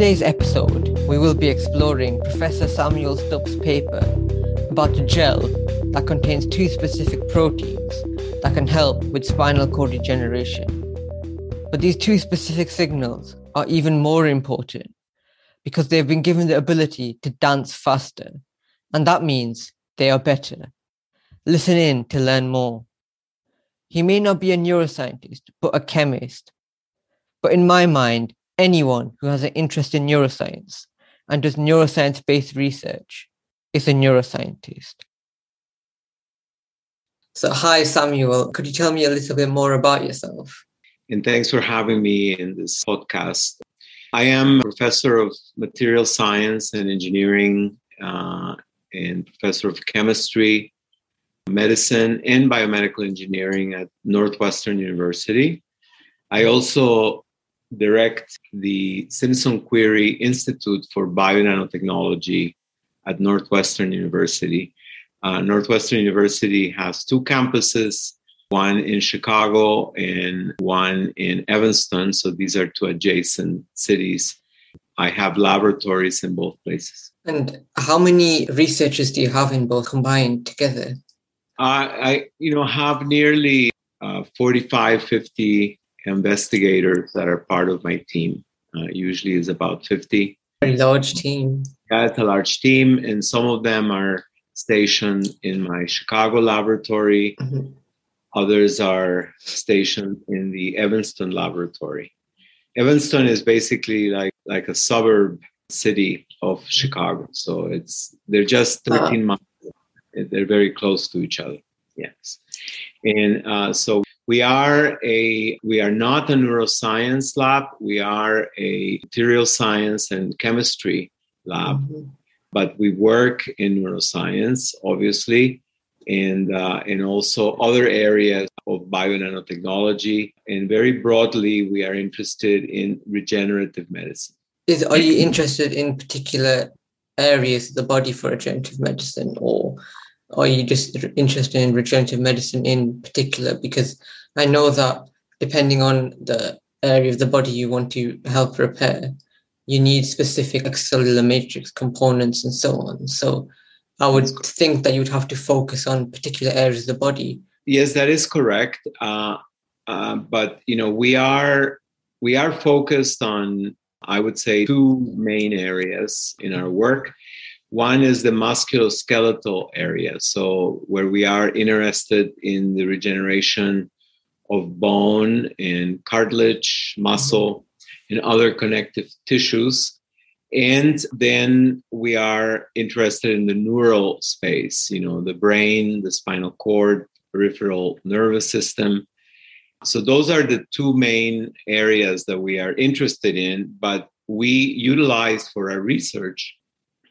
today's episode, we will be exploring Professor Samuel Stupp's paper about a gel that contains two specific proteins that can help with spinal cord degeneration. But these two specific signals are even more important because they've been given the ability to dance faster, and that means they are better. Listen in to learn more. He may not be a neuroscientist, but a chemist. But in my mind, anyone who has an interest in neuroscience and does neuroscience based research is a neuroscientist. So, hi, Samuel. Could you tell me a little bit more about yourself? And thanks for having me in this podcast. I am a professor of material science and engineering uh, and professor of chemistry, medicine, and biomedical engineering at Northwestern University. I also direct the Simpson Querrey Institute for Bionanotechnology at Northwestern University. Uh, Northwestern University has two campuses, one in Chicago and one in Evanston. So these are two adjacent cities. I have laboratories in both places. And how many researchers do you have in both combined together? Uh, I, you know, have nearly uh, 45, 50 investigators that are part of my team. Uh, usually is about 50. A large team. Yeah, it's a large team, and some of them are stationed in my Chicago laboratory. Mm-hmm. Others are stationed in the Evanston laboratory. Evanston is basically like like a suburb city of mm-hmm. Chicago, so it's they're just 13 uh-huh. miles. They're very close to each other. Yes, and uh, so we are a we are not a neuroscience lab. We are a material science and chemistry lab, mm-hmm. but we work in neuroscience, obviously, and uh, and also other areas of bionanotechnology. And very broadly, we are interested in regenerative medicine. Is, are you interested in particular areas of the body for regenerative medicine, or are you just interested in regenerative medicine in particular? Because I know that depending on the area of the body you want to help repair, you need specific cellular matrix components and so on. So I would think that you'd have to focus on particular areas of the body. Yes, that is correct. Uh, uh, but you know, we are we are focused on, I would say, two main areas in our work. One is the musculoskeletal area, so where we are interested in the regeneration of bone and cartilage, muscle, and other connective tissues. And then we are interested in the neural space, you know, the brain, the spinal cord, peripheral nervous system. So those are the two main areas that we are interested in, but we utilize for our research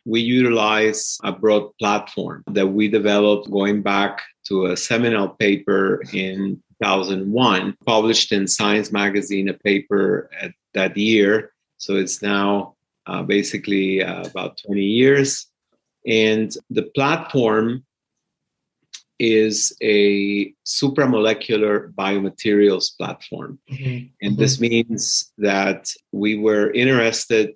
we utilize a broad platform that we developed going back to a seminal paper in 2001, published in Science Magazine, a paper at that year. So it's now uh, basically uh, about 20 years. And the platform is a supramolecular biomaterials platform. Mm-hmm. And mm-hmm. this means that we were interested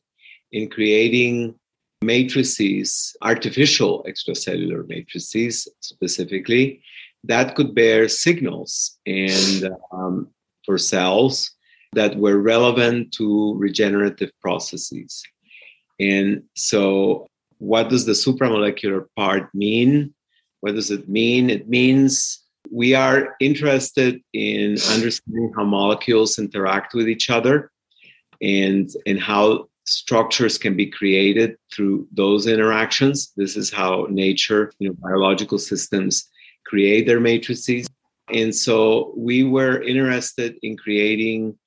in creating matrices, artificial extracellular matrices specifically, that could bear signals and um, for cells that were relevant to regenerative processes. And so, what does the supramolecular part mean? What does it mean? It means we are interested in understanding how molecules interact with each other and, and how structures can be created through those interactions. This is how nature, you know, biological systems create their matrices. And so we were interested in creating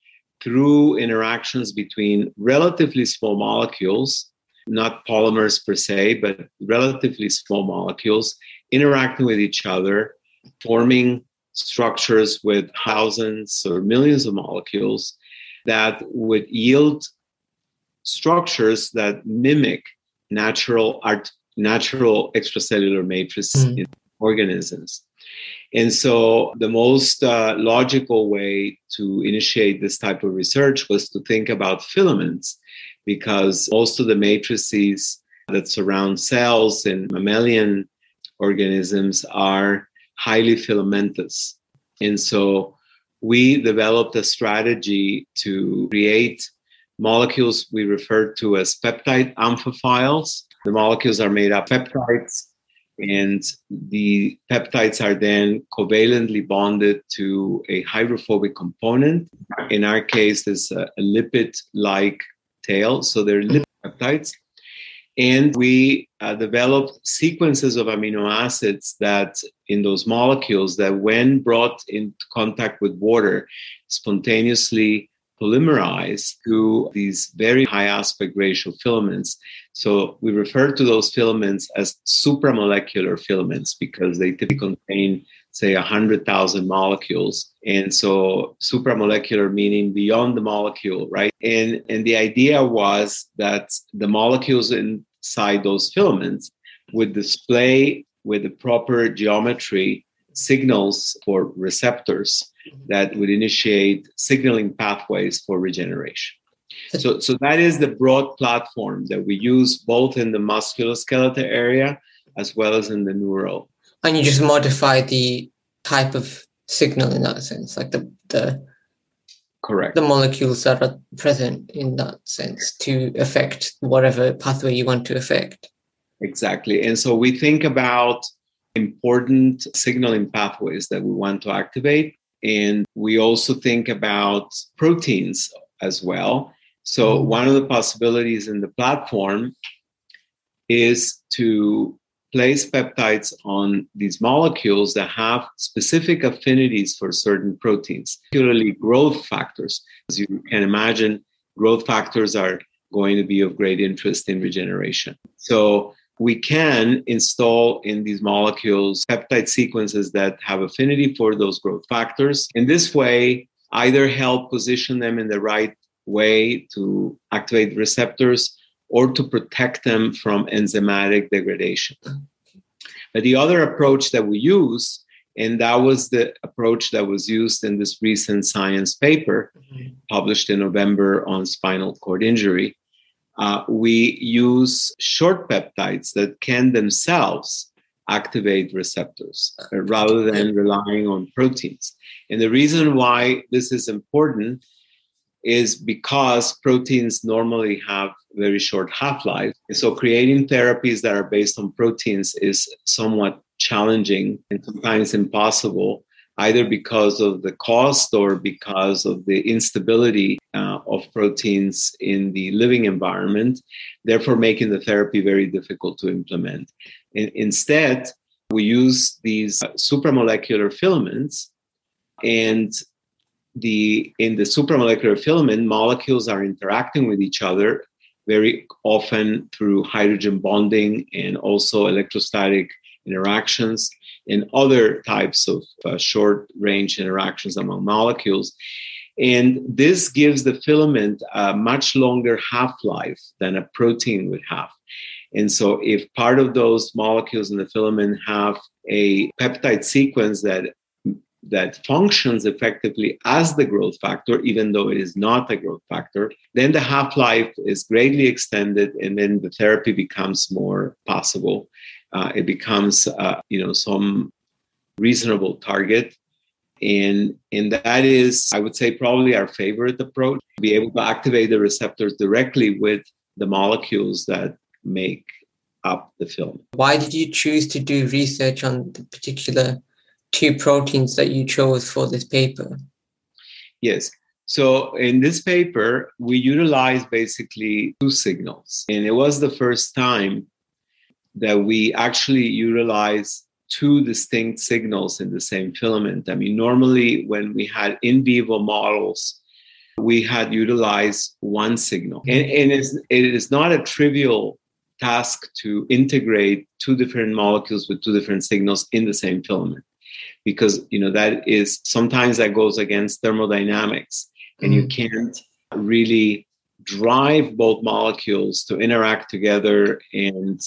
through interactions between relatively small molecules, not polymers per se, but relatively small molecules interacting with each other, forming structures with thousands or millions of molecules that would yield structures that mimic natural art, natural extracellular matrices mm. Organisms. And so, the most uh, logical way to initiate this type of research was to think about filaments. because most of the matrices that surround cells in mammalian organisms are highly filamentous. And so we developed a strategy to create molecules we refer to as peptide amphiphiles. The molecules are made up of peptides, and the peptides are then covalently bonded to a hydrophobic component. In our case, it's a, a lipid like tail, so they're lipid peptides. And we uh, developed sequences of amino acids that in those molecules that, when brought into contact with water, spontaneously polymerize to these very high aspect ratio filaments. So we refer to those filaments as supramolecular filaments because they typically contain, say, 100,000 molecules. And so supramolecular meaning beyond the molecule, right? And, and the idea was that the molecules inside those filaments would display with the proper geometry signals for receptors that would initiate signaling pathways for regeneration. So, so that is the broad platform that we use both in the musculoskeletal area as well as in the neural. And you just modify the type of signal in that sense, like the the correct the molecules that are present in that sense to affect whatever pathway you want to affect. Exactly. And so we think about important signaling pathways that we want to activate. And we also think about proteins as well. So, mm-hmm. one of the possibilities in the platform is to place peptides on these molecules that have specific affinities for certain proteins, particularly growth factors. As you can imagine, growth factors are going to be of great interest in regeneration. So, we can install in these molecules peptide sequences that have affinity for those growth factors. In this way, either help position them in the right way to activate receptors or to protect them from enzymatic degradation. But the other approach that we use, and that was the approach that was used in this recent science paper published in November on spinal cord injury, uh, we use short peptides that can themselves activate receptors uh, rather than relying on proteins. And the reason why this is important is because proteins normally have very short half-life. So creating therapies that are based on proteins is somewhat challenging and sometimes impossible either because of the cost or because of the instability uh, of proteins in the living environment, therefore making the therapy very difficult to implement. In, instead, we use these uh, supramolecular filaments and the in the supramolecular filament molecules are interacting with each other very often through hydrogen bonding and also electrostatic interactions and other types of uh, short range interactions among molecules. And this gives the filament a much longer half life than a protein would have. And so, if part of those molecules in the filament have a peptide sequence that that functions effectively as the growth factor, even though it is not a growth factor, then the half life is greatly extended, and then the therapy becomes more possible. Uh, it becomes uh, you know some reasonable target. And and that is i would say probably our favorite approach be able to activate the receptors directly with the molecules that make up the film. Why did you choose to do research on the particular two proteins that you chose for this paper yes so in this paper we utilized basically two signals and it was the first time that we actually utilize two distinct signals in the same filament. I mean, normally when we had in vivo models, we had utilized one signal. And, and it is not a trivial task to integrate two different molecules with two different signals in the same filament because you know that is sometimes that goes against thermodynamics and mm-hmm. you can't really drive both molecules to interact together and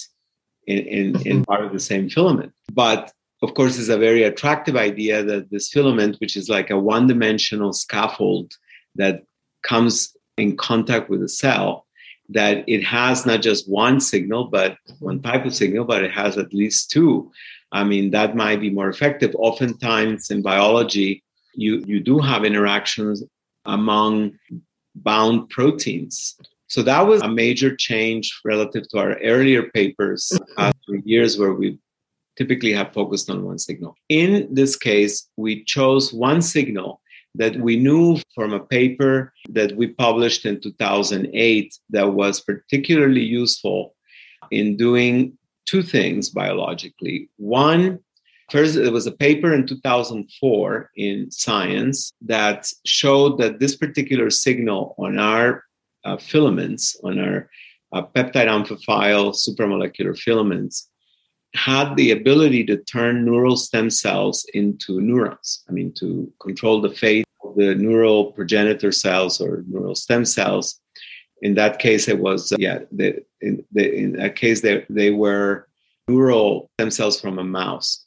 in, in, in mm-hmm. part of the same filament. But of course, it's a very attractive idea that this filament, which is like a one dimensional scaffold that comes in contact with the cell, that it has not just one signal, but one type of signal, but it has at least two. I mean, that might be more effective. Oftentimes in biology, you, you do have interactions among bound proteins. So that was a major change relative to our earlier papers uh, after years where we typically have focused on one signal. In this case, we chose one signal that we knew from a paper that we published in 2008 that was particularly useful in doing two things biologically. One, first, there was a paper in 2004 in Science that showed that this particular signal on our uh, filaments, on our uh, peptide amphiphile supramolecular filaments, had the ability to turn neural stem cells into neurons. I mean, to control the fate of the neural progenitor cells or neural stem cells. In that case, it was, uh, yeah, the, in, the, in that case, they, they were neural stem cells from a mouse.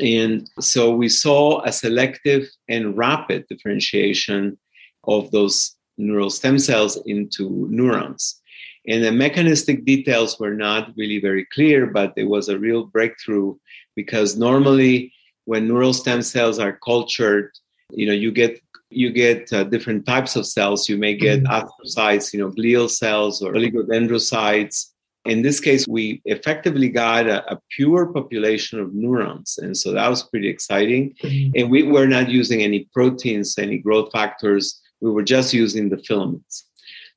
And so we saw a selective and rapid differentiation of those neural stem cells into neurons. And the mechanistic details were not really very clear, but it was a real breakthrough because normally when neural stem cells are cultured, you know, you get you get uh, different types of cells. You may get mm-hmm. astrocytes, you know, glial cells or oligodendrocytes. In this case, we effectively got a, a, pure population of neurons. And so that was pretty exciting. Mm-hmm. And we were not using any proteins, any growth factors. We were just using the filaments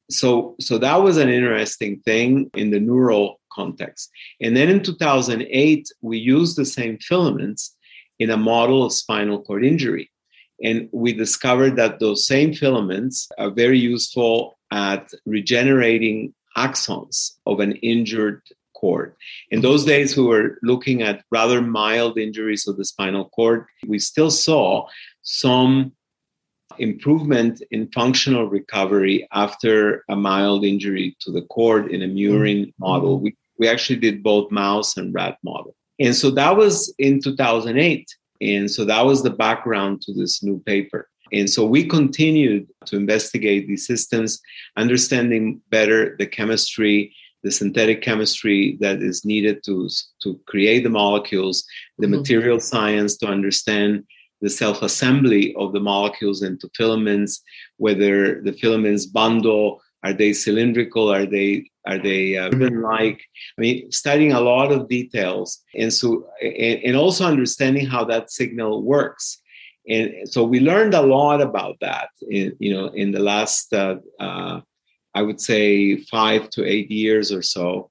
so so that was an interesting thing in the neural context and then in 2008 we used the same filaments in a model of spinal cord injury and we discovered that those same filaments are very useful at regenerating axons of an injured cord. In those days, we were looking at rather mild injuries of the spinal cord. We still saw some improvement in functional recovery after a mild injury to the cord in a murine mm-hmm. model. We, we actually did both mouse and rat model. And so that was in 2008. And so that was the background to this new paper. And so we continued to investigate these systems, understanding better the chemistry, the synthetic chemistry that is needed to, to create the molecules, the mm-hmm. material science to understand the self-assembly of the molecules into filaments, whether the filaments bundle, are they cylindrical, are they are they uh, ribbon-like? I mean, studying a lot of details, and so and, and also understanding how that signal works. And so we learned a lot about that, in, you know, in the last, uh, uh, I would say, five to eight years or so.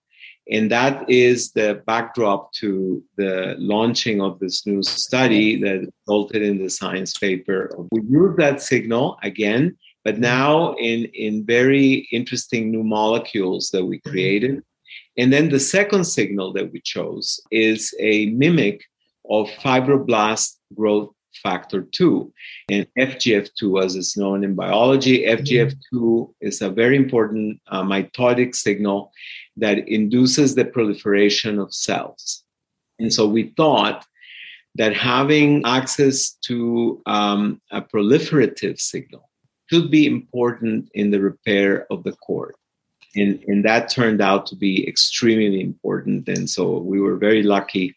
And that is the backdrop to the launching of this new study that resulted in the science paper. We use that signal again, but now in, in very interesting new molecules that we created. And then the second signal that we chose is a mimic of fibroblast growth factor 2 and FGF2 as it's known in biology. FGF2 is a very important uh, mitotic signal that induces the proliferation of cells. And so we thought that having access to um, a proliferative signal should be important in the repair of the cord. And, and that turned out to be extremely important. And so we were very lucky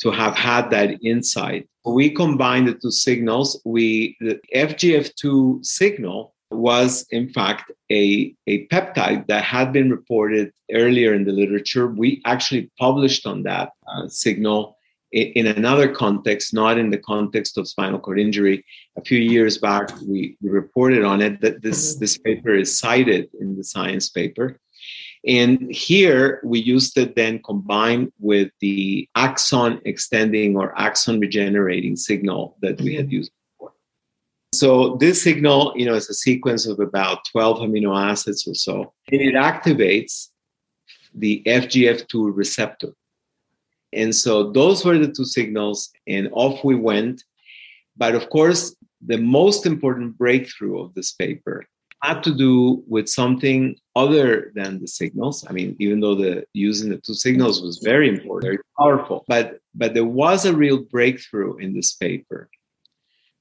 to have had that insight. We combined the two signals. We the FGF2 signal was in fact a, a peptide that had been reported earlier in the literature. We actually published on that uh, signal in, another context, not in the context of spinal cord injury. A few years back, we, we reported on it that this, mm-hmm. this paper is cited in the science paper. And here we used it then combined with the axon extending or axon regenerating signal that we had mm-hmm. used so this signal, you know, is a sequence of about 12 amino acids or so, and it activates the FGF2 receptor. And so those were the two signals, and off we went. But of course, the most important breakthrough of this paper had to do with something other than the signals. I mean, even though the using the two signals was very important, very powerful, but but there was a real breakthrough in this paper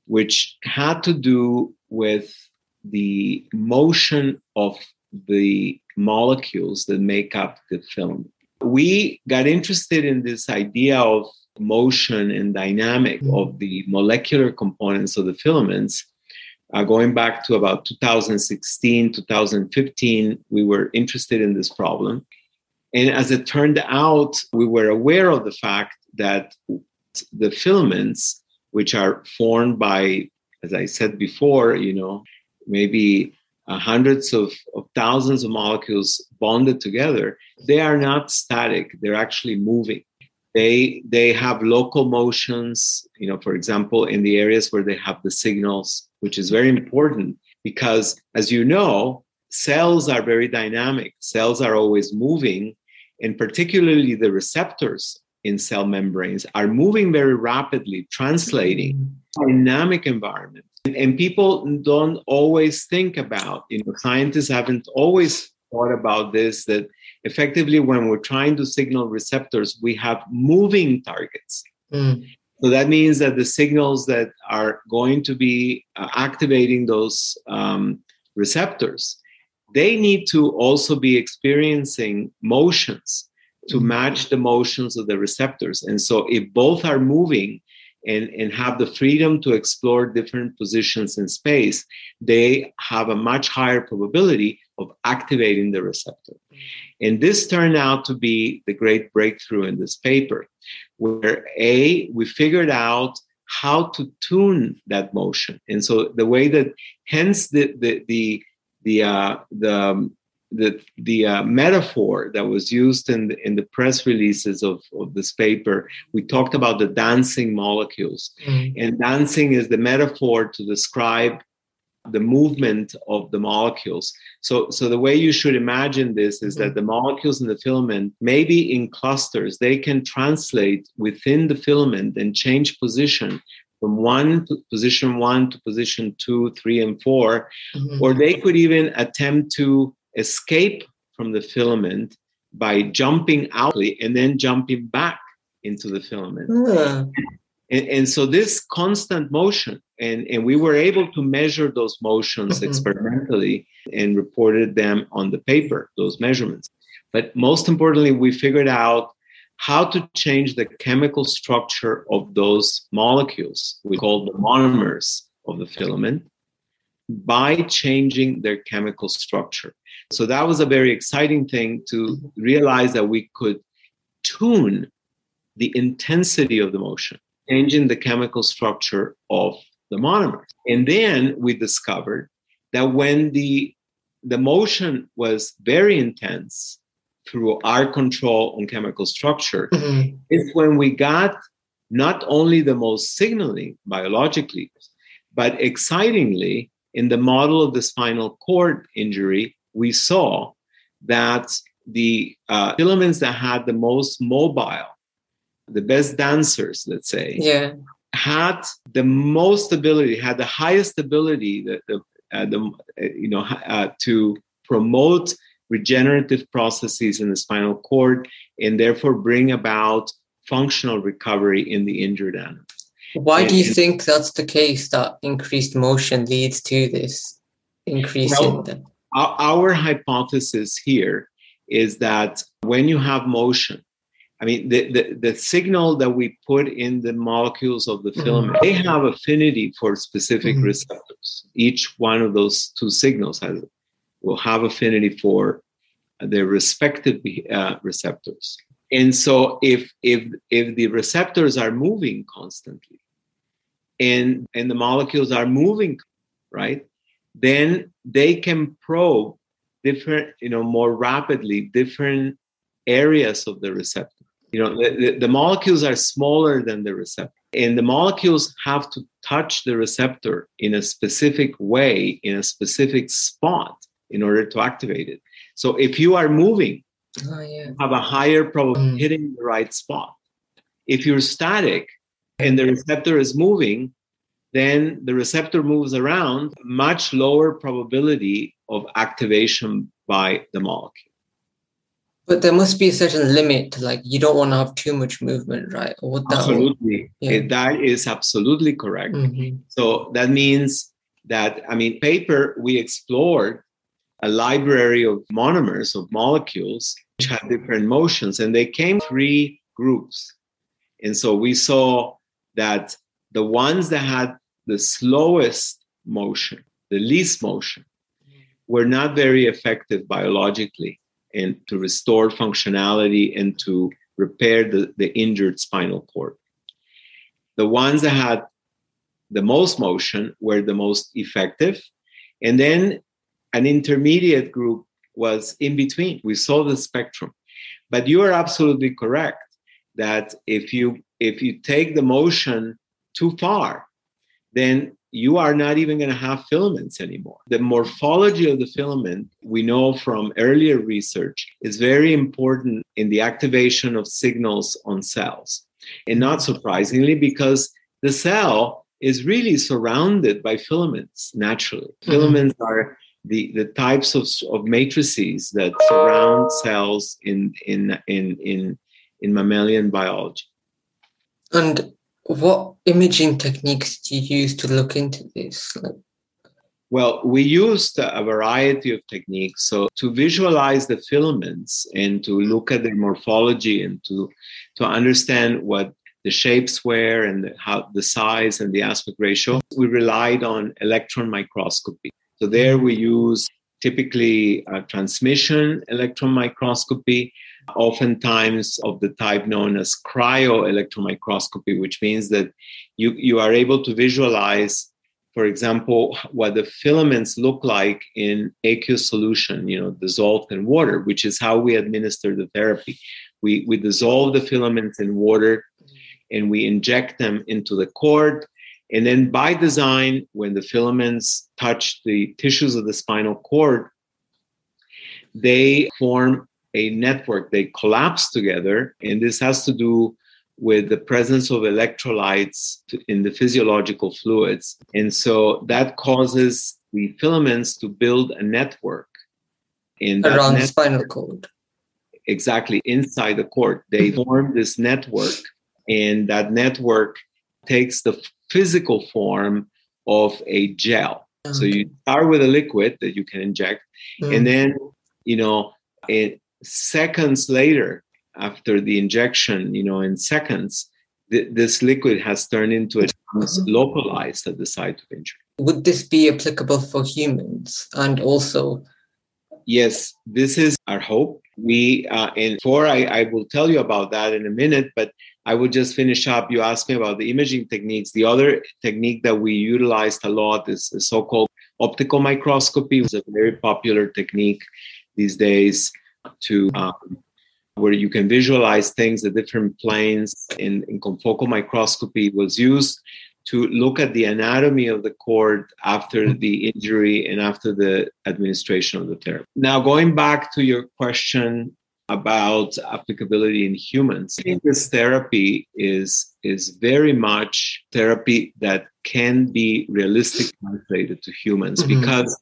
which had to do with the motion of the molecules that make up the film. We got interested in this idea of motion and dynamic mm-hmm. of the molecular components of the filaments. Uh, going back to about 2016, 2015, we were interested in this problem. And as it turned out, we were aware of the fact that the filaments, which are formed by, as I said before, you know, maybe uh, hundreds of, of thousands of molecules bonded together, they are not static. They're actually moving. They, they have local motions, you know, for example, in the areas where they have the signals, which is very important because, as you know, cells are very dynamic. Cells are always moving, and particularly the receptors in cell membranes are moving very rapidly, translating mm-hmm. dynamic environment. And, people don't always think about, you know, scientists haven't always thought about this that effectively when we're trying to signal receptors, we have moving targets. Mm. So that means that the signals that are going to be uh, activating those um, receptors, they need to also be experiencing motions to mm-hmm. match the motions of the receptors. And so if both are moving and, and have the freedom to explore different positions in space, they have a much higher probability of activating the receptor. And this turned out to be the great breakthrough in this paper, where A, we figured out how to tune that motion. And so the way that hence the the the the uh, the the the uh, metaphor that was used in the, in the press releases of, of this paper we talked about the dancing molecules mm-hmm. and dancing is the metaphor to describe the movement of the molecules so so the way you should imagine this is mm-hmm. that the molecules in the filament maybe in clusters they can translate within the filament and change position from one to position one to position two, three, and 4 mm-hmm. or they could even attempt to escape from the filament by jumping out and then jumping back into the filament. Mm. And, and, so this constant motion, and, and we were able to measure those motions mm-hmm. experimentally and reported them on the paper, those measurements. But most importantly, we figured out how to change the chemical structure of those molecules, we call the monomers of the filament, by changing their chemical structure. So that was a very exciting thing to realize that we could tune the intensity of the motion, changing the chemical structure of the monomers. And then we discovered that when the the motion was very intense through our control on chemical structure, mm-hmm. is when we got not only the most signaling biologically, but excitingly, in the model of the spinal cord injury, we saw that the uh, filaments that had the most mobile, the best dancers, let's say, yeah. had the most ability, had the highest ability, the, the, uh, the you know, uh, to promote regenerative processes in the spinal cord and therefore bring about functional recovery in the injured animal. Why and, do you think that's the case that increased motion leads to this increase well, in the our, our hypothesis here is that when you have motion, I mean, the, the, the, signal that we put in the molecules of the mm-hmm. filament, they have affinity for specific mm-hmm. receptors. Each one of those two signals has will have affinity for their respective uh, receptors. And so, if if if the receptors are moving constantly, and and the molecules are moving, right, then they can probe different, you know, more rapidly different areas of the receptor. You know, the, the, molecules are smaller than the receptor, and the molecules have to touch the receptor in a specific way, in a specific spot, in order to activate it. So if you are moving, oh, yeah. have a higher probability mm. hitting the right spot. If you're static and the receptor is moving, then the receptor moves around, much lower probability of activation by the molecule. But there must be a certain limit, like you don't want to have too much movement, right? Absolutely. Yeah. That is absolutely correct. Mm-hmm. So that means that, I mean, paper, we explored a library of monomers, of molecules, which had different motions, and they came three groups. And so we saw that the ones that had the slowest motion, the least motion, were not very effective biologically and to restore functionality and to repair the, the injured spinal cord. The ones that had the most motion were the most effective. And then an intermediate group was in between. We saw the spectrum. But you are absolutely correct that if you if you take the motion too far, then you are not even going to have filaments anymore. The morphology of the filament, we know from earlier research, is very important in the activation of signals on cells. And not surprisingly, because the cell is really surrounded by filaments naturally. Mm-hmm. Filaments are the, the types of, of matrices that surround cells in, in, in, in, in mammalian biology. And what imaging techniques do you use to look into this? Well, we used a variety of techniques. So to visualize the filaments and to look at their morphology and to to understand what the shapes were and how the size and the aspect ratio, we relied on electron microscopy. So there we use typically uh, transmission electron microscopy oftentimes of the type known as cryo microscopy, which means that you, you are able to visualize, for example, what the filaments look like in aqueous solution, you know, dissolved in water, which is how we administer the therapy. We, we dissolve the filaments in water and we inject them into the cord. And then by design, when the filaments touch the tissues of the spinal cord, they form a network. They collapse together, and this has to do with the presence of electrolytes in the physiological fluids. And so that causes the filaments to build a network in around the spinal cord. Exactly, inside the cord. They mm-hmm. form this network, and that network takes the physical form of a gel. Okay. So you start with a liquid that you can inject, mm. and then you know it seconds later after the injection, you know, in seconds, th- this liquid has turned into a mm-hmm. localized at the site of injury. Would this be applicable for humans and also? Yes, this is our hope. We, uh, and for I, I will tell you about that in a minute, but I will just finish up. You asked me about the imaging techniques. The other technique that we utilized a lot is the so called optical microscopy, It's a very popular technique these days to um, where you can visualize things at different planes in, in confocal microscopy was used to look at the anatomy of the cord after the injury and after the administration of the therapy. Now, going back to your question about applicability in humans, I think this therapy is, is very much therapy that can be realistically translated to humans mm-hmm. because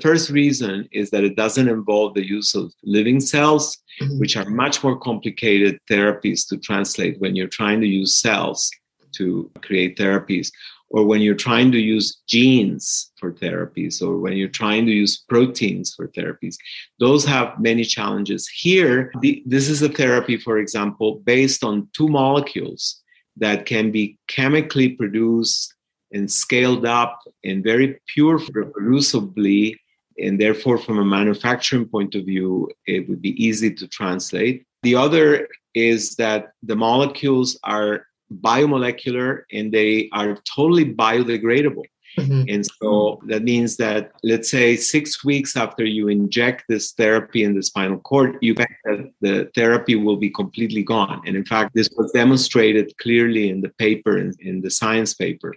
First reason is that it doesn't involve the use of living cells, mm-hmm. which are much more complicated therapies to translate when you're trying to use cells to create therapies, or when you're trying to use genes for therapies, or when you're trying to use proteins for therapies. Those have many challenges. Here, the, this is a therapy, for example, based on two molecules that can be chemically produced and scaled up and very pure reproducibly and therefore from a manufacturing point of view it would be easy to translate. The other is that the molecules are biomolecular and they are totally biodegradable Mm-hmm. And so that means that, let's say, six weeks after you inject this therapy in the spinal cord, you bet that the therapy will be completely gone. And in fact, this was demonstrated clearly in the paper, in, in the science paper.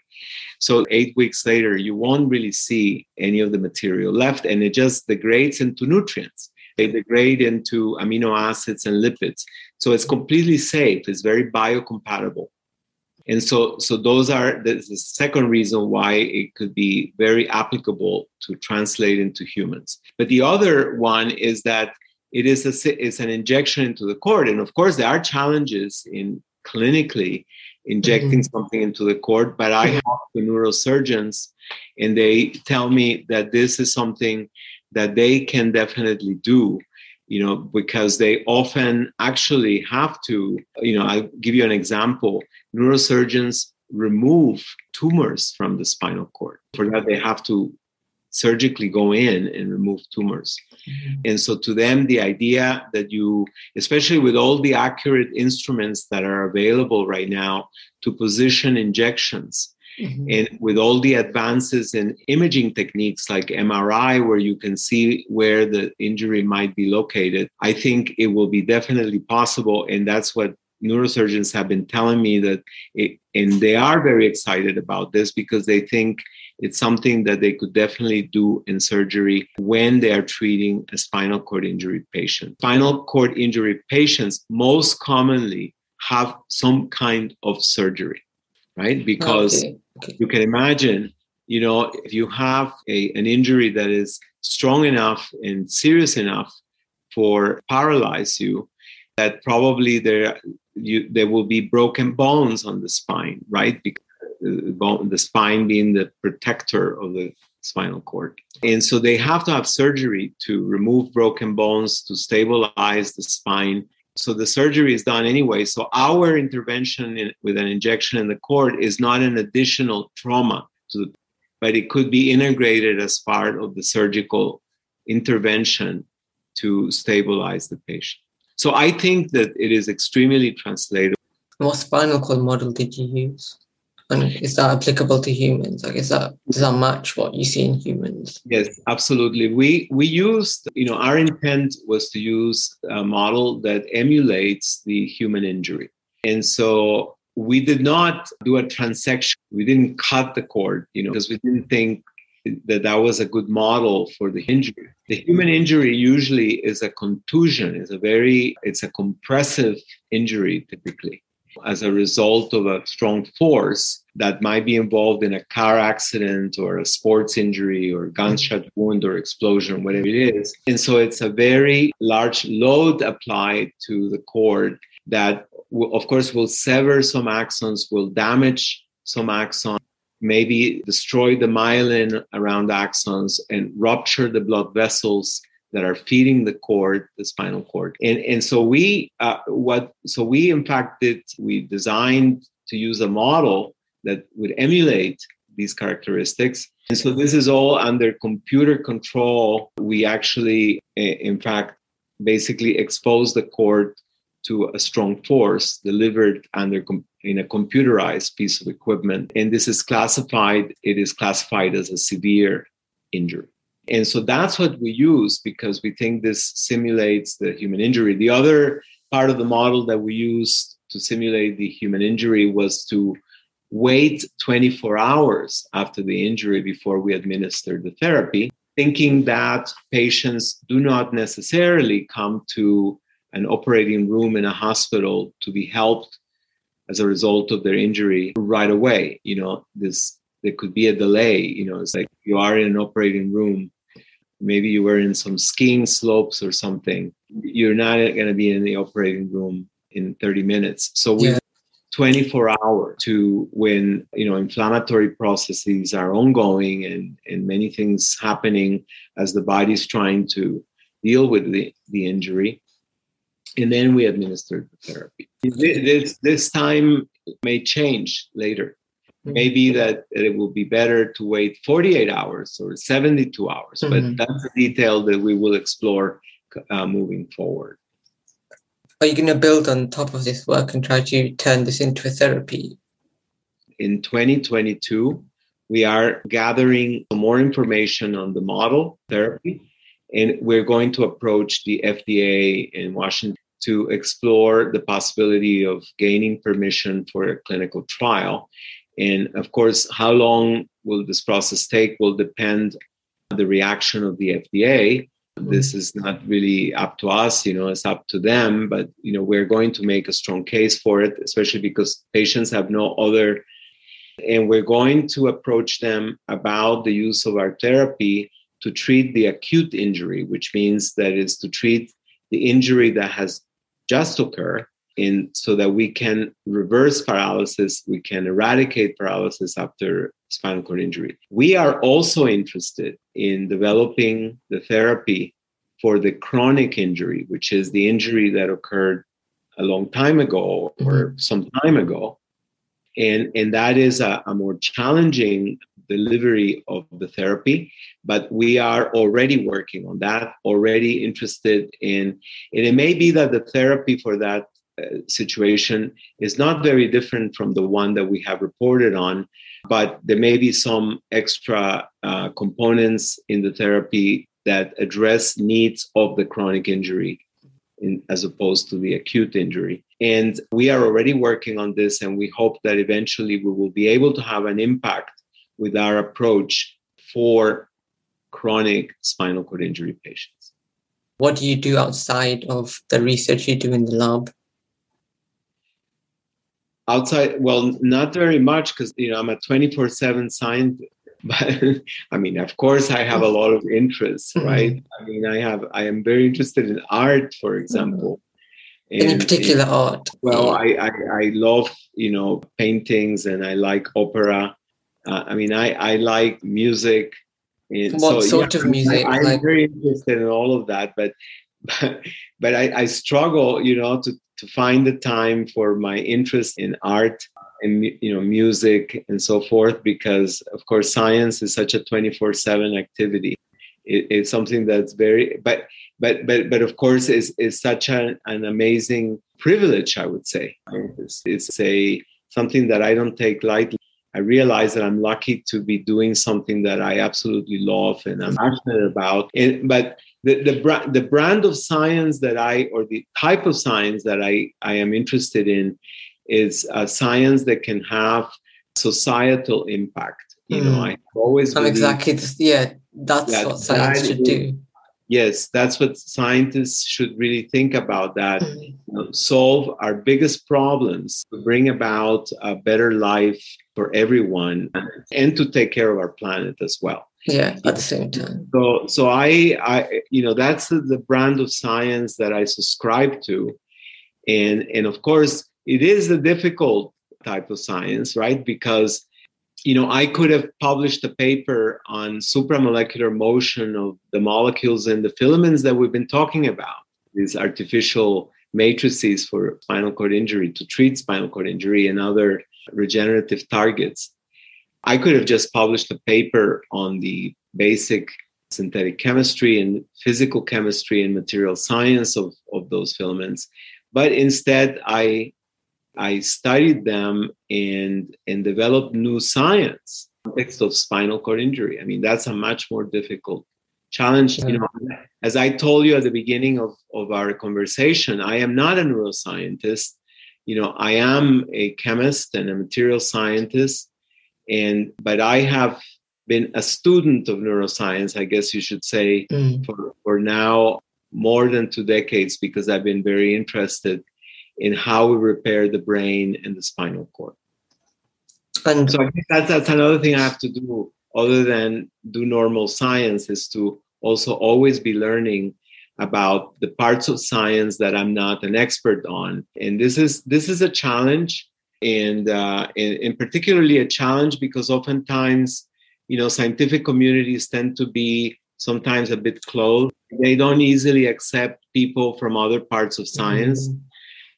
So eight weeks later, you won't really see any of the material left, and it just degrades into nutrients. They degrade into amino acids and lipids. So it's completely safe. It's very biocompatible. And so, so those are the, second reason why it could be very applicable to translate into humans. But the other one is that it is a, it's an injection into the cord. And of course, there are challenges in clinically injecting mm-hmm. something into the cord, but I talk to neurosurgeons and they tell me that this is something that they can definitely do you know because they often actually have to you know i'll give you an example. Neurosurgeons remove tumors from the spinal cord. For that they have to surgically go in and remove tumors. Mm-hmm. and so to them the idea that you especially with all the accurate instruments that are available right now to position injections Mm-hmm. And with all the advances in imaging techniques like MRI, where you can see where the injury might be located, I think it will be definitely possible. And that's what neurosurgeons have been telling me that it, and they are very excited about this because they think it's something that they could definitely do in surgery when they are treating a spinal cord injury patient. Spinal cord injury patients most commonly have some kind of surgery, right? Because okay. Okay. You can imagine, you know, if you have a, an injury that is strong enough and serious enough for paralyze you, that probably there you, there will be broken bones on the spine, right? Because uh, the, bone, the spine being the protector of the spinal cord. And so they have to have surgery to remove broken bones, to stabilize the spine, so the surgery is done anyway. So our intervention in, with an injection in the cord is not an additional trauma to the, but it could be integrated as part of the surgical intervention to stabilize the patient. So I think that it is extremely translatable. What spinal cord model did you use? And is that applicable to humans? Like, is that does that match what you see in humans? Yes, absolutely. We we used, you know, our intent was to use a model that emulates the human injury, and so we did not do a transection. We didn't cut the cord, you know, because we didn't think that that was a good model for the injury. The human injury usually is a contusion, is a very, it's a compressive injury typically as a result of a strong force that might be involved in a car accident or a sports injury or gunshot wound or explosion, whatever it is. And so it's a very large load applied to the cord that, of course, will sever some axons, will damage some axons, maybe destroy the myelin around axons and rupture the blood vessels that are feeding the cord, the spinal cord. And, and so we, uh, what, so we in fact did, we designed to use a model that would emulate these characteristics. And so this is all under computer control. We actually, in fact, basically expose the cord to a strong force delivered under in a computerized piece of equipment. And this is classified, it is classified as a severe injury. And so that's what we use because we think this simulates the human injury. The other part of the model that we used to simulate the human injury was to wait 24 hours after the injury before we administer the therapy, thinking that patients do not necessarily come to an operating room in a hospital to be helped as a result of their injury right away. You know, this there could be a delay. You know, it's like you are in an operating room maybe you were in some skiing slopes or something, you're not going to be in the operating room in 30 minutes. So we yeah. 24 hour to when you know inflammatory processes are ongoing and and many things happening as the body's trying to deal with the, the injury and then we administer the therapy this, this time may change later Mm-hmm. maybe that it will be better to wait 48 hours or 72 hours mm-hmm. but that's a detail that we will explore uh, moving forward are you going to build on top of this work and try to turn this into a therapy in 2022 we are gathering more information on the model therapy and we're going to approach the fda in washington to explore the possibility of gaining permission for a clinical trial and of course, how long will this process take will depend on the reaction of the FDA. Mm-hmm. This is not really up to us, you know, it's up to them. But, you know, we're going to make a strong case for it, especially because patients have no other. And we're going to approach them about the use of our therapy to treat the acute injury, which means that is to treat the injury that has just occurred in so that we can reverse paralysis, we can eradicate paralysis after spinal cord injury. We are also interested in developing the therapy for the chronic injury, which is the injury that occurred a long time ago or mm-hmm. some time ago. And, and that is a, a more challenging delivery of the therapy but we are already working on that already interested in and it may be that the therapy for that uh, situation is not very different from the one that we have reported on but there may be some extra uh, components in the therapy that address needs of the chronic injury in, as opposed to the acute injury. And we are already working on this, and we hope that eventually we will be able to have an impact with our approach for chronic spinal cord injury patients. What do you do outside of the research you do in the lab? Outside, well, not very much because you know I'm a 24/7 scientist. But I mean, of course, I have a lot of interests, mm-hmm. right? Mm-hmm. I mean, I have I am very interested in art, for example. Mm-hmm. Any particular art? Well, I, I I love you know paintings and I like opera uh, I mean, I, I like music. And what so, sort yeah, of music? I, am like... very interested in all of that, but but, but I, I struggle, you know, to, to find the time for my interest in art and you know music and so forth because of course science is such a 24/7 activity. It, it's something that's very but but but but of course is is such an, an amazing privilege I would say. It's, it's a something that I don't take lightly I realize that I'm lucky to be doing something that I absolutely love and I'm passionate about. And, but the, the, bra- the brand of science that I, or the type of science that I, I am interested in is a science that can have societal impact. You mm. know, I always. I'm exactly, yeah, that's that what science should do yes that's what scientists should really think about that mm-hmm. you know, solve our biggest problems to bring about a better life for everyone and to take care of our planet as well yeah at the same time. So so i i you know that's the, the brand of science that i subscribe to. And and of course it is a difficult type of science right? Because you know, I could have published a paper on supramolecular motion of the molecules and the filaments that we've been talking about, these artificial matrices for spinal cord injury to treat spinal cord injury and other regenerative targets. I could have just published a paper on the basic synthetic chemistry and physical chemistry and material science of, of those filaments. But instead, I I studied them and and developed new science context of spinal cord injury. I mean, that's a much more difficult challenge. You know, as I told you at the beginning of, of our conversation, I am not a neuroscientist. You know, I am a chemist and a material scientist, and but I have been a student of neuroscience, I guess you should say, mm. for, for now more than two decades because I've been very interested in how we repair the brain and the spinal cord. And so I think that's that's another thing I have to do other than do normal science is to also always be learning about the parts of science that I'm not an expert on. And this is this is a challenge and uh, and, and particularly a challenge because oftentimes you know scientific communities tend to be sometimes a bit closed they don't easily accept people from other parts of science mm-hmm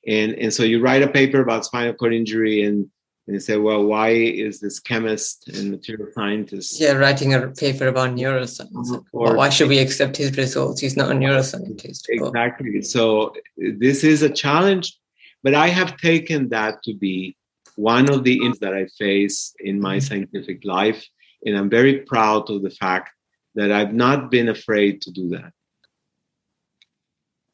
and and so you write a paper about spinal cord injury and and you say, well, why is this chemist and material scientist? Yeah, writing a paper about neuroscience. Or, well, why should we accept his results? He's not a neuroscientist. Exactly. But. So this is a challenge, but I have taken that to be one of the issues that I face in my mm-hmm. scientific life. And I'm very proud of the fact that I've not been afraid to do that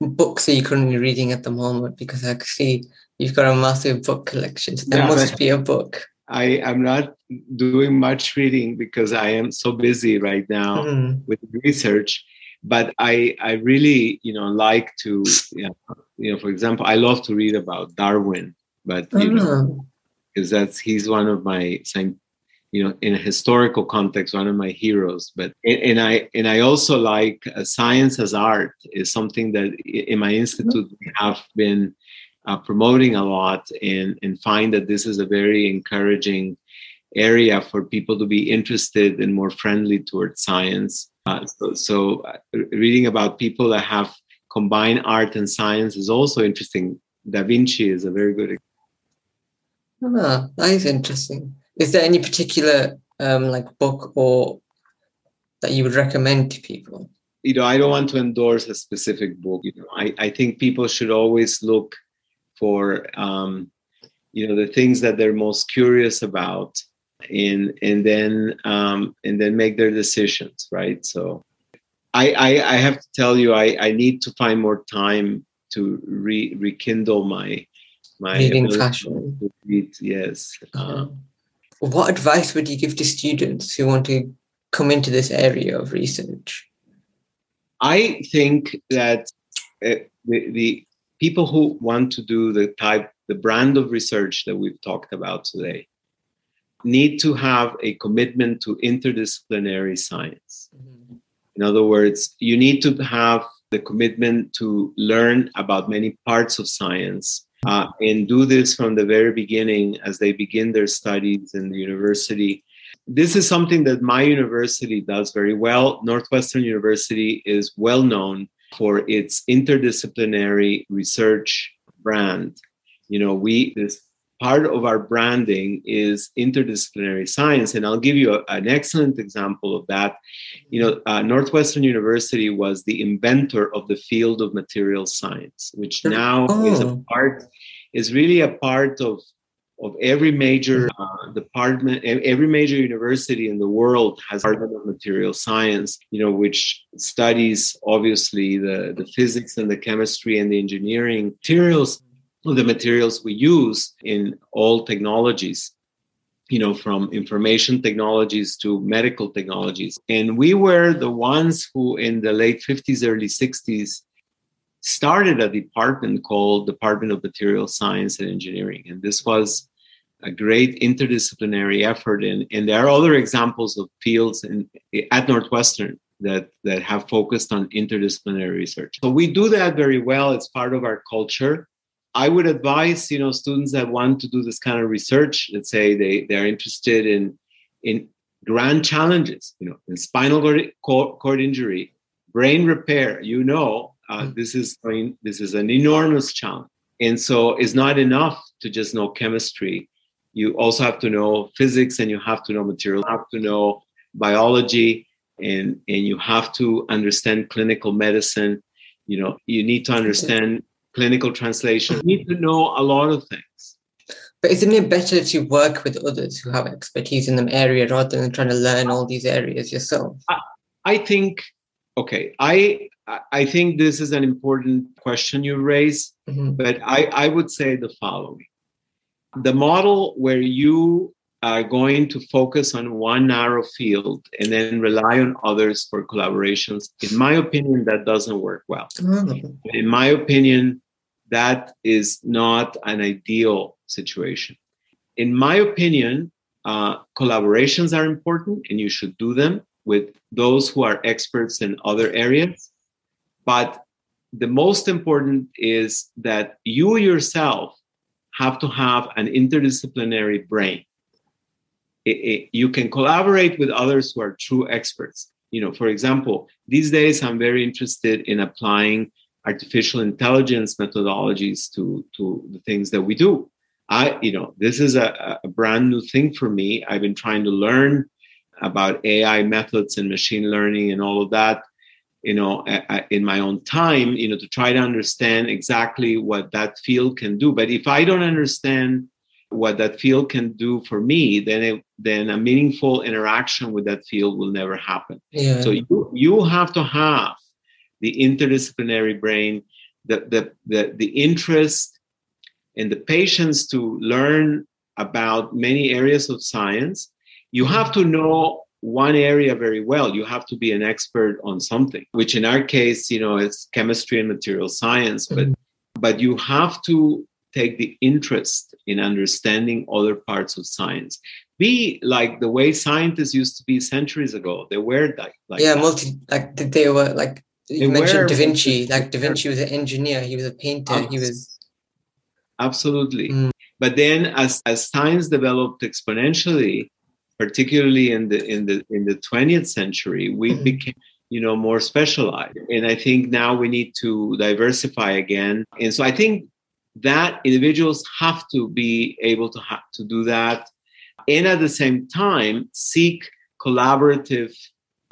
books are you currently reading at the moment? Because I see you've got a massive book collection. So there yeah, must be a book. I am not doing much reading because I am so busy right now mm. with research. But I, I really, you know, like to, you know, you know, for example, I love to read about Darwin, but you know, because that's he's one of my you know in a historical context one of my heroes but and, i and i also like uh, science as art is something that in my institute we have been uh, promoting a lot and and find that this is a very encouraging area for people to be interested and more friendly towards science. Uh, so, so uh, reading about people that have combined art and science is also interesting. Da Vinci is a very good. Ah, that is interesting. Is there any particular um, like book or that you would recommend to people? You know, I don't want to endorse a specific book. You know, I, I think people should always look for um, you know the things that they're most curious about and and then um, and then make their decisions right so I, I, I have to tell you I, I need to find more time to re, rekindle my my reading passion read, yes um, what advice would you give to students who want to come into this area of research i think that uh, the, the people who want to do the type the brand of research that we've talked about today need to have a commitment to interdisciplinary science. Mm-hmm. In other words, you need to have the commitment to learn about many parts of science uh, and do this from the very beginning as they begin their studies in the university. This is something that my university does very well. Northwestern University is well known for its interdisciplinary research brand. You know, we this part of our branding is interdisciplinary science and i'll give you a, an excellent example of that you know uh, northwestern university was the inventor of the field of material science which now oh. is a oh. part is really a part of of every major uh, department every major university in the world has department of material science you know which studies obviously the the physics and the chemistry and the engineering materials the materials we use in all technologies you know from information technologies to medical technologies. And we were the ones who in the late 50s early 60s started a department called department of material science and engineering. And this was a great interdisciplinary effort. And, and there are other examples of fields in, at northwestern that that have focused on interdisciplinary research. So we do that very well. It's part of our culture I would advise, you know, students that want to do this kind of research, let's say they, they're interested in, in grand challenges, you know, in spinal cord, cord injury, brain repair, you know, uh, mm. this is this is an enormous challenge. And so it's not enough to just know chemistry. You also have to know physics and you have to know material, you have to know biology and, and you have to understand clinical medicine. You know, you need to understand clinical translation. You need to know a lot of things. But isn't it better to work with others who have expertise in the area rather than trying to learn all these areas yourself? I, I think, okay, I I think this is an important question you raise, mm-hmm. but I, I would say the following. The model where you are going to focus on one narrow field and then rely on others for collaborations, in my opinion, that doesn't work well. Mm-hmm. In my opinion, that is not an ideal situation. In my opinion, uh, collaborations are important and you should do them with those who are experts in other areas. But the most important is that you yourself have to have an interdisciplinary brain it, it, you can collaborate with others who are true experts. You know, for example, these days I'm very interested in applying artificial intelligence methodologies to to the things that we do. I, you know, this is a, a brand new thing for me. I've been trying to learn about AI methods and machine learning and all of that, you know, in my own time, you know, to try to understand exactly what that field can do. But if I don't understand what that field can do for me, then it, then a meaningful interaction with that field will never happen. Yeah. So you you have to have the interdisciplinary brain, the the the, the interest and the patience to learn about many areas of science. You have to know one area very well. You have to be an expert on something, which in our case, you know, it's chemistry and material science, but mm-hmm. but you have to take the interest in understanding other parts of science. Be like the way scientists used to be centuries ago. They were like, like yeah, that. multi like they were like you they mentioned Da Vinci. Like Da Vinci was an engineer. He was a painter. He was absolutely. Mm. But then, as as science developed exponentially, particularly in the in the in the 20th century, we mm-hmm. became you know more specialized and i think now we need to diversify again and so i think that individuals have to be able to have to do that and at the same time seek collaborative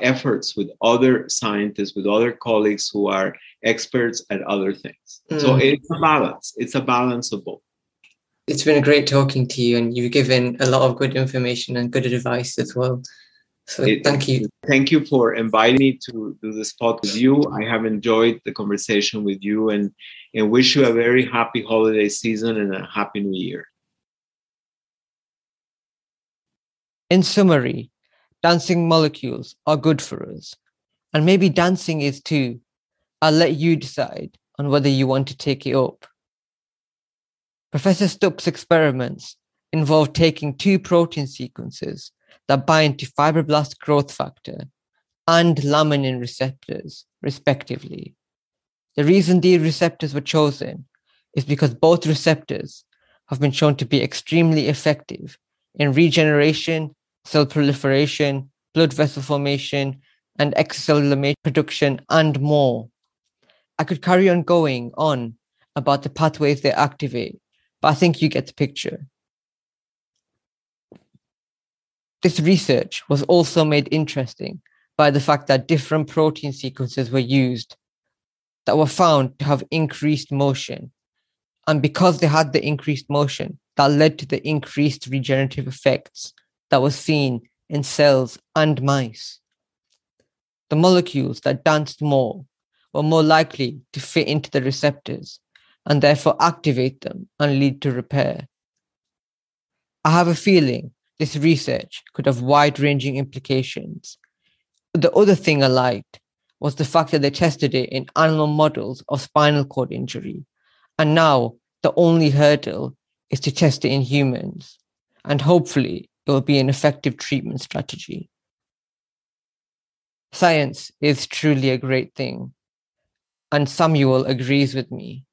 efforts with other scientists with other colleagues who are experts at other things mm. so it's a balance it's a balance of both it's been a great talking to you and you've given a lot of good information and good advice as well so it, thank you. Thank you for inviting me to do this pod with you. I have enjoyed the conversation with you and, and wish you a very happy holiday season and a happy new year. In summary, dancing molecules are good for us. And maybe dancing is too. I'll let you decide on whether you want to take it up. Professor Stupp's experiments involve taking two protein sequences that bind to fibroblast growth factor and laminin receptors, respectively. The reason these receptors were chosen is because both receptors have been shown to be extremely effective in regeneration, cell proliferation, blood vessel formation, and extracellular production, and more. I could carry on going on about the pathways they activate, but I think you get the picture. This research was also made interesting by the fact that different protein sequences were used that were found to have increased motion. And because they had the increased motion, that led to the increased regenerative effects that was seen in cells and mice. The molecules that danced more were more likely to fit into the receptors and therefore activate them and lead to repair. I have a feeling this research could have wide ranging implications. The other thing I liked was the fact that they tested it in animal models of spinal cord injury. And now the only hurdle is to test it in humans. And hopefully it will be an effective treatment strategy. Science is truly a great thing. And Samuel agrees with me.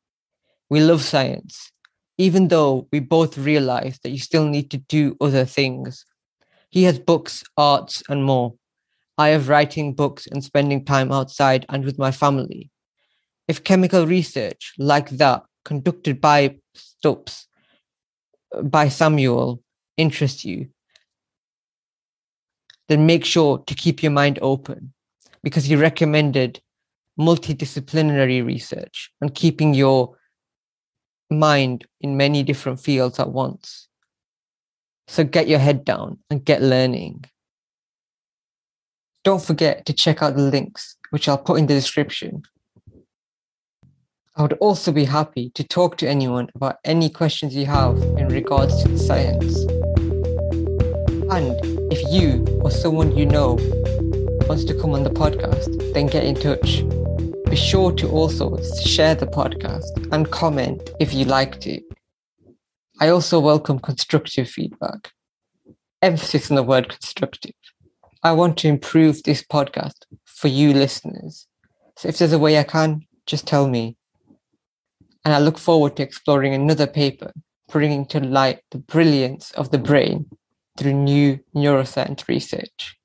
We love science even though we both realize that you still need to do other things. He has books, arts, and more. I have writing books and spending time outside and with my family. If chemical research like that conducted by Stupp's, by Samuel, interests you, then make sure to keep your mind open because he recommended multidisciplinary research and keeping your mind in many different fields at once. So get your head down and get learning. Don't forget to check out the links, which I'll put in the description. I would also be happy to talk to anyone about any questions you have in regards to the science. And if you or someone you know wants to come on the podcast, then get in touch. Be sure to also share the podcast and comment if you liked it. I also welcome constructive feedback. Emphasis on the word constructive. I want to improve this podcast for you listeners. So if there's a way I can, just tell me. And I look forward to exploring another paper, bringing to light the brilliance of the brain through new neuroscience research.